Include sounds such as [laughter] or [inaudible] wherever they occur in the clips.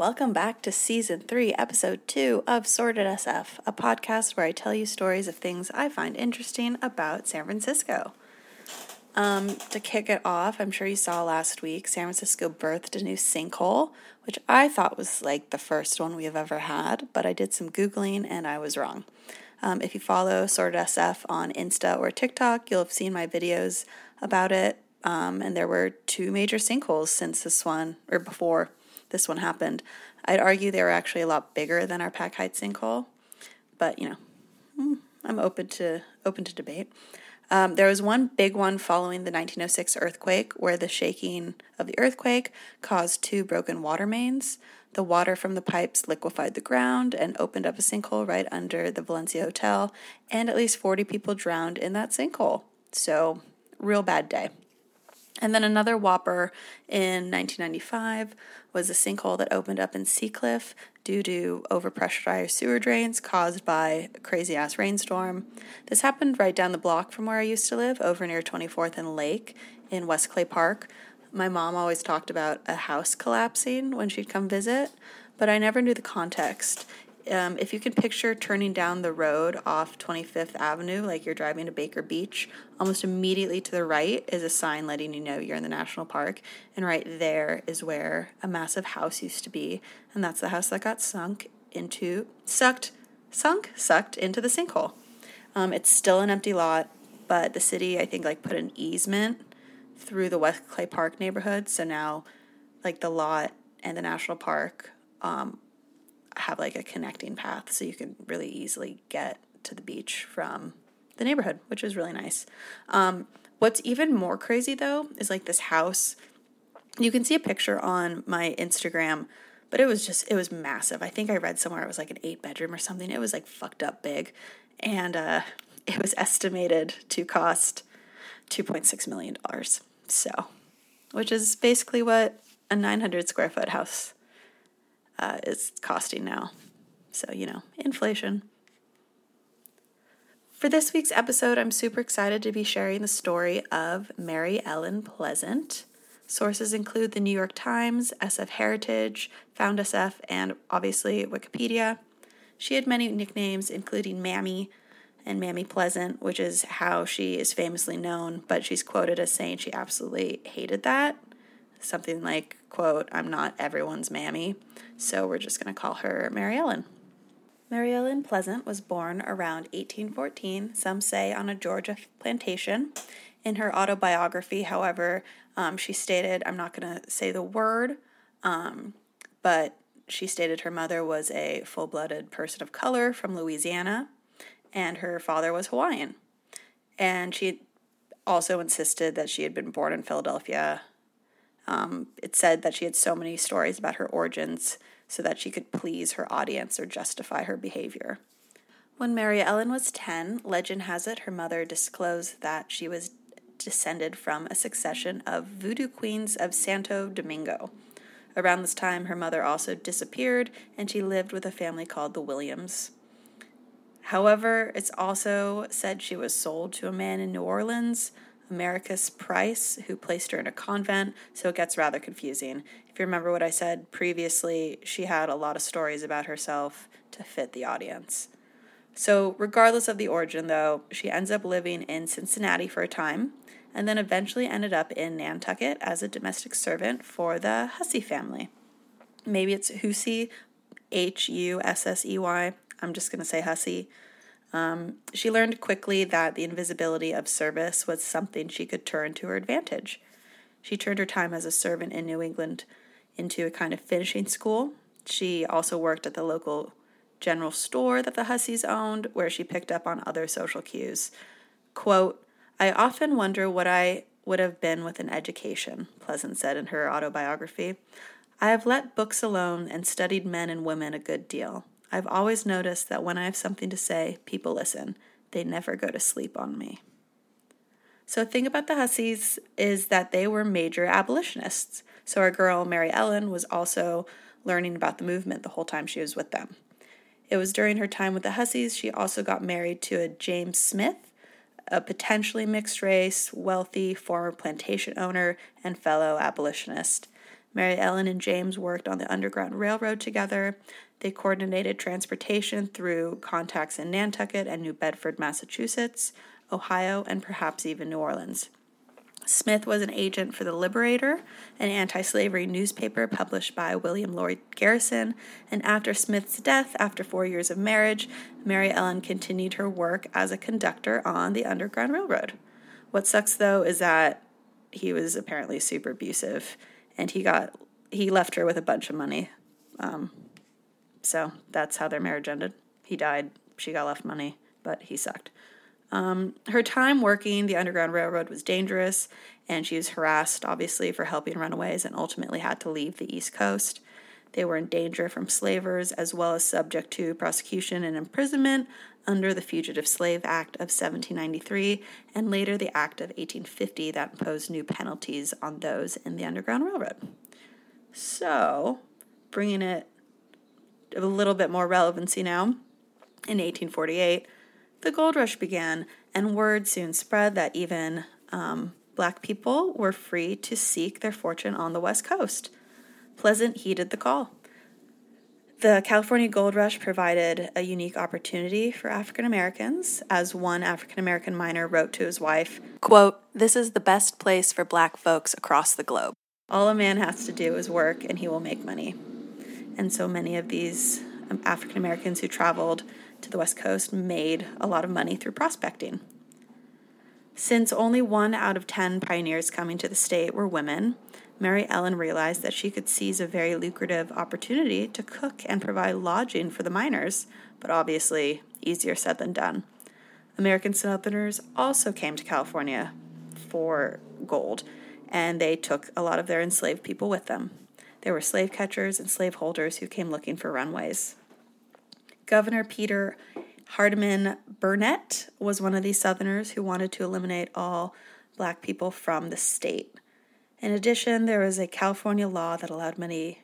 Welcome back to season three, episode two of Sorted SF, a podcast where I tell you stories of things I find interesting about San Francisco. Um, to kick it off, I'm sure you saw last week, San Francisco birthed a new sinkhole, which I thought was like the first one we have ever had, but I did some Googling and I was wrong. Um, if you follow Sorted SF on Insta or TikTok, you'll have seen my videos about it. Um, and there were two major sinkholes since this one, or before this one happened. I'd argue they were actually a lot bigger than our Pac Heights sinkhole, but you know, hmm, I'm open to open to debate. Um, there was one big one following the 1906 earthquake where the shaking of the earthquake caused two broken water mains. The water from the pipes liquefied the ground and opened up a sinkhole right under the Valencia Hotel, and at least 40 people drowned in that sinkhole. So, real bad day. And then another whopper in 1995 was a sinkhole that opened up in Seacliff due to overpressurized sewer drains caused by a crazy ass rainstorm. This happened right down the block from where I used to live, over near 24th and Lake in West Clay Park. My mom always talked about a house collapsing when she'd come visit, but I never knew the context um, if you can picture turning down the road off 25th Avenue, like you're driving to Baker Beach, almost immediately to the right is a sign letting you know you're in the national park. And right there is where a massive house used to be. And that's the house that got sunk into, sucked, sunk, sucked into the sinkhole. Um, it's still an empty lot, but the city, I think, like put an easement through the West Clay Park neighborhood. So now, like the lot and the national park um, have like a connecting path so you can really easily get to the beach from the neighborhood, which is really nice. Um, what's even more crazy though is like this house. You can see a picture on my Instagram, but it was just, it was massive. I think I read somewhere it was like an eight bedroom or something. It was like fucked up big. And uh, [laughs] it was estimated to cost $2.6 million. So, which is basically what a 900 square foot house uh, is costing now. So, you know, inflation. For this week's episode, I'm super excited to be sharing the story of Mary Ellen Pleasant. Sources include the New York Times, SF Heritage, Found SF, and obviously Wikipedia. She had many nicknames, including Mammy and Mammy Pleasant, which is how she is famously known, but she's quoted as saying she absolutely hated that. Something like, quote, I'm not everyone's Mammy. So we're just going to call her Mary Ellen. Mary Ellen Pleasant was born around 1814, some say on a Georgia plantation. In her autobiography, however, um, she stated, I'm not going to say the word, um, but she stated her mother was a full blooded person of color from Louisiana and her father was Hawaiian. And she also insisted that she had been born in Philadelphia. Um, it said that she had so many stories about her origins so that she could please her audience or justify her behavior. When Mary Ellen was 10, legend has it her mother disclosed that she was descended from a succession of voodoo queens of Santo Domingo. Around this time, her mother also disappeared and she lived with a family called the Williams. However, it's also said she was sold to a man in New Orleans Americus Price, who placed her in a convent, so it gets rather confusing. If you remember what I said previously, she had a lot of stories about herself to fit the audience. So, regardless of the origin, though, she ends up living in Cincinnati for a time and then eventually ended up in Nantucket as a domestic servant for the Hussey family. Maybe it's Hussey, H U S S E Y. I'm just going to say Hussey. Um, she learned quickly that the invisibility of service was something she could turn to her advantage. She turned her time as a servant in New England into a kind of finishing school. She also worked at the local general store that the Husseys owned, where she picked up on other social cues. Quote, I often wonder what I would have been with an education, Pleasant said in her autobiography. I have let books alone and studied men and women a good deal. I've always noticed that when I have something to say, people listen. They never go to sleep on me. So, the thing about the Husseys is that they were major abolitionists. So, our girl, Mary Ellen, was also learning about the movement the whole time she was with them. It was during her time with the Husseys she also got married to a James Smith, a potentially mixed race, wealthy former plantation owner and fellow abolitionist. Mary Ellen and James worked on the Underground Railroad together. They coordinated transportation through contacts in Nantucket and New Bedford, Massachusetts, Ohio, and perhaps even New Orleans. Smith was an agent for The Liberator, an anti slavery newspaper published by William Lloyd Garrison. And after Smith's death, after four years of marriage, Mary Ellen continued her work as a conductor on the Underground Railroad. What sucks though is that he was apparently super abusive and he got he left her with a bunch of money. Um, so that's how their marriage ended. He died, she got left money, but he sucked. Um, her time working the Underground Railroad was dangerous, and she was harassed, obviously, for helping runaways and ultimately had to leave the East Coast. They were in danger from slavers as well as subject to prosecution and imprisonment under the Fugitive Slave Act of 1793 and later the Act of 1850 that imposed new penalties on those in the Underground Railroad. So, bringing it a little bit more relevancy now, in 1848, the gold rush began, and word soon spread that even um, black people were free to seek their fortune on the West Coast. Pleasant heeded the call. The California Gold Rush provided a unique opportunity for African Americans, as one African American miner wrote to his wife, quote, "This is the best place for black folks across the globe. All a man has to do is work and he will make money." And so many of these um, African Americans who traveled to the West Coast made a lot of money through prospecting. Since only one out of 10 pioneers coming to the state were women, Mary Ellen realized that she could seize a very lucrative opportunity to cook and provide lodging for the miners, but obviously easier said than done. American Southerners also came to California for gold, and they took a lot of their enslaved people with them. There were slave catchers and slave holders who came looking for runways. Governor Peter Hardeman Burnett was one of these Southerners who wanted to eliminate all black people from the state. In addition, there was a California law that allowed many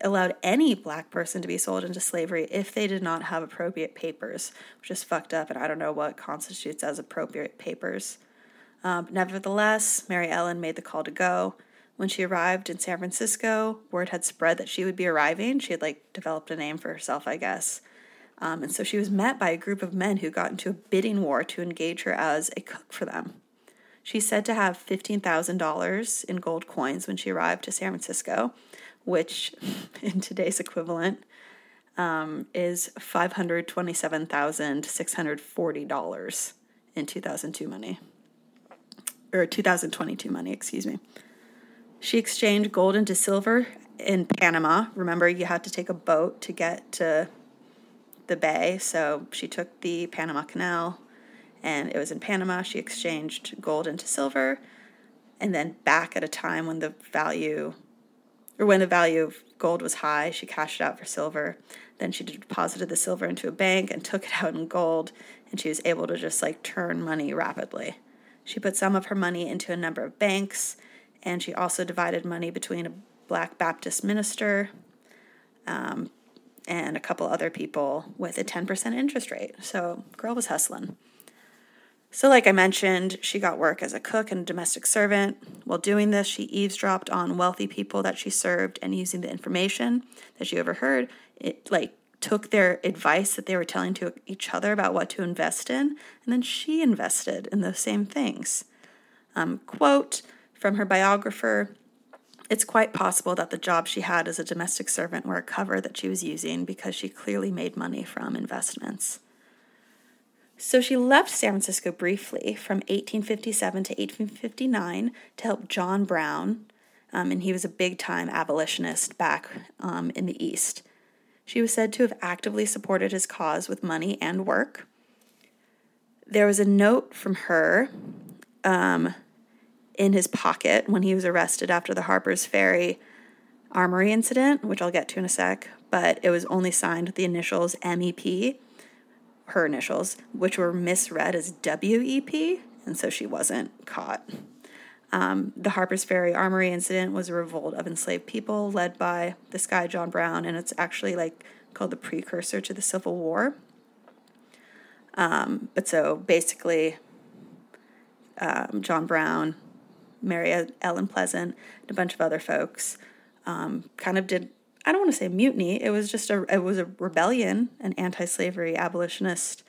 allowed any black person to be sold into slavery if they did not have appropriate papers, which is fucked up, and I don't know what constitutes as appropriate papers. Um, nevertheless, Mary Ellen made the call to go. When she arrived in San Francisco, word had spread that she would be arriving. She had like developed a name for herself, I guess. Um, and so she was met by a group of men who got into a bidding war to engage her as a cook for them. She's said to have $15,000 in gold coins when she arrived to San Francisco, which [laughs] in today's equivalent um, is $527,640 in 2002 money, or 2022 money, excuse me. She exchanged gold into silver in Panama. Remember, you had to take a boat to get to the bay. So she took the Panama Canal and it was in Panama. She exchanged gold into silver and then back at a time when the value or when the value of gold was high, she cashed it out for silver. Then she deposited the silver into a bank and took it out in gold and she was able to just like turn money rapidly. She put some of her money into a number of banks and she also divided money between a black Baptist minister, um, and a couple other people with a 10% interest rate. So, girl was hustling. So, like I mentioned, she got work as a cook and a domestic servant. While doing this, she eavesdropped on wealthy people that she served and using the information that she overheard, it like took their advice that they were telling to each other about what to invest in, and then she invested in those same things. Um, quote from her biographer it's quite possible that the job she had as a domestic servant were a cover that she was using because she clearly made money from investments. So she left San Francisco briefly from 1857 to 1859 to help John Brown, um, and he was a big time abolitionist back um, in the East. She was said to have actively supported his cause with money and work. There was a note from her um, in his pocket when he was arrested after the Harper's Ferry armory incident, which I'll get to in a sec, but it was only signed with the initials MEP, her initials, which were misread as WEP, and so she wasn't caught. Um, the Harper's Ferry armory incident was a revolt of enslaved people led by this guy, John Brown, and it's actually like called the precursor to the Civil War. Um, but so basically, um, John Brown Mary Ellen Pleasant, and a bunch of other folks um, kind of did I don't want to say mutiny. It was just a it was a rebellion, an anti-slavery abolitionist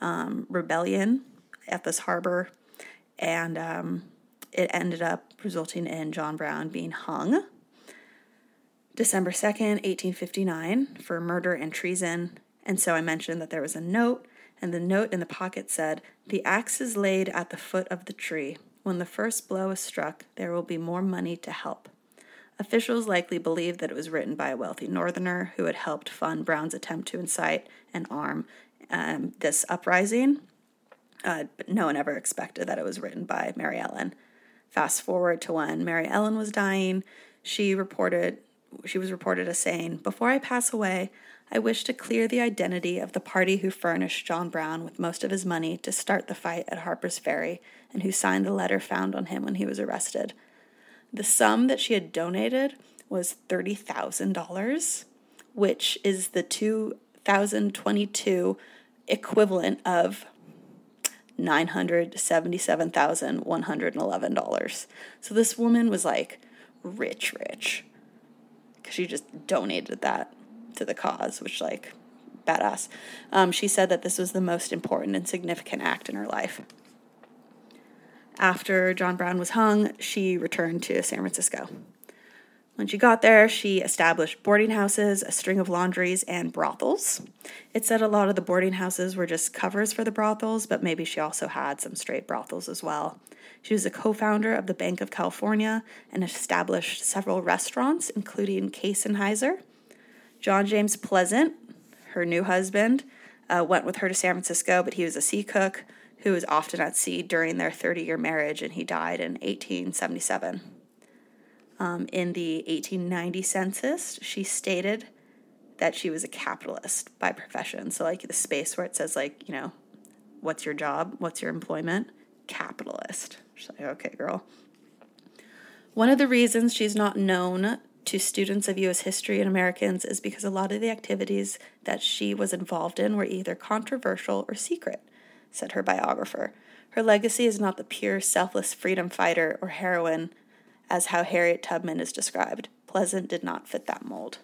um, rebellion at this harbor, and um, it ended up resulting in John Brown being hung. December 2nd, 1859, for murder and treason. And so I mentioned that there was a note, and the note in the pocket said, The axe is laid at the foot of the tree. When the first blow is struck, there will be more money to help. Officials likely believed that it was written by a wealthy northerner who had helped fund Brown's attempt to incite and arm um, this uprising. Uh, but no one ever expected that it was written by Mary Ellen. Fast forward to when Mary Ellen was dying, she reported she was reported as saying, "Before I pass away, I wish to clear the identity of the party who furnished John Brown with most of his money to start the fight at Harper's Ferry and who signed the letter found on him when he was arrested." The sum that she had donated was $30,000, which is the 2022 equivalent of $977,111. So this woman was like rich, rich. Because she just donated that to the cause, which, like, badass. Um, she said that this was the most important and significant act in her life. After John Brown was hung, she returned to San Francisco. When she got there, she established boarding houses, a string of laundries, and brothels. It said a lot of the boarding houses were just covers for the brothels, but maybe she also had some straight brothels as well. She was a co founder of the Bank of California and established several restaurants, including Case and. John James Pleasant, her new husband, uh, went with her to San Francisco, but he was a sea cook who was often at sea during their 30 year marriage, and he died in 1877. Um, in the 1890 census, she stated that she was a capitalist by profession. So, like the space where it says, like, you know, what's your job? What's your employment? Capitalist. She's like, okay, girl. One of the reasons she's not known to students of U.S. history and Americans is because a lot of the activities that she was involved in were either controversial or secret, said her biographer. Her legacy is not the pure, selfless freedom fighter or heroine as how Harriet Tubman is described. Pleasant did not fit that mold.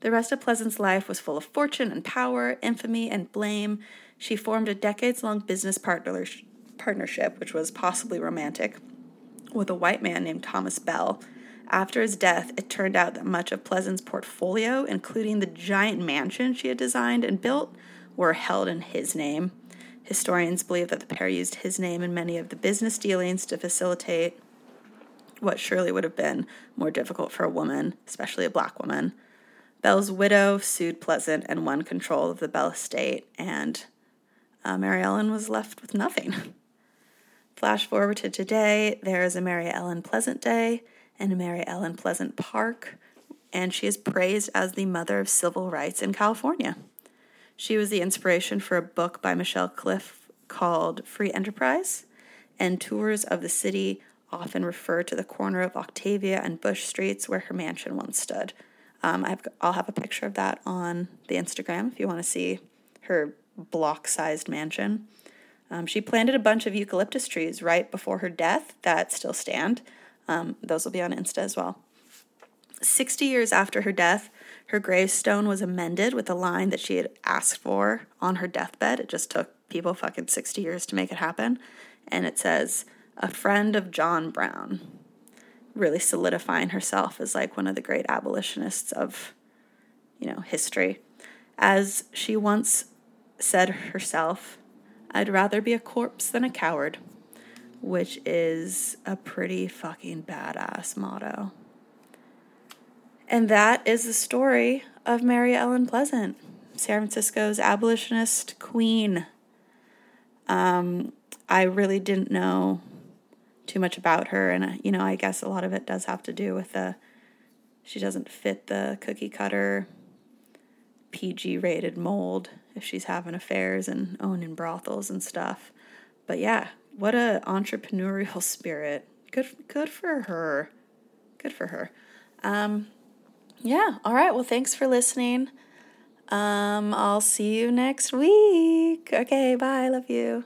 The rest of Pleasant's life was full of fortune and power, infamy and blame. She formed a decades long business partnership, which was possibly romantic, with a white man named Thomas Bell. After his death, it turned out that much of Pleasant's portfolio, including the giant mansion she had designed and built, were held in his name. Historians believe that the pair used his name in many of the business dealings to facilitate what surely would have been more difficult for a woman, especially a black woman. Bell's widow sued Pleasant and won control of the Bell estate, and uh, Mary Ellen was left with nothing. Flash forward to today, there is a Mary Ellen Pleasant Day and a Mary Ellen Pleasant Park, and she is praised as the mother of civil rights in California. She was the inspiration for a book by Michelle Cliff called Free Enterprise, and tours of the city often refer to the corner of Octavia and Bush Streets where her mansion once stood. Um, I've, I'll have a picture of that on the Instagram if you want to see her block sized mansion. Um, she planted a bunch of eucalyptus trees right before her death that still stand. Um, those will be on Insta as well. 60 years after her death, her gravestone was amended with a line that she had asked for on her deathbed. It just took people fucking 60 years to make it happen. And it says, a friend of John Brown, really solidifying herself as like one of the great abolitionists of, you know, history. As she once said herself, I'd rather be a corpse than a coward, which is a pretty fucking badass motto. And that is the story of Mary Ellen Pleasant, San Francisco's abolitionist queen. Um, I really didn't know too much about her. And, uh, you know, I guess a lot of it does have to do with the, she doesn't fit the cookie cutter PG rated mold if she's having affairs and owning brothels and stuff. But yeah, what a entrepreneurial [laughs] spirit. Good, good for her. Good for her. Um, yeah. All right. Well, thanks for listening. Um, I'll see you next week. Okay. Bye. Love you.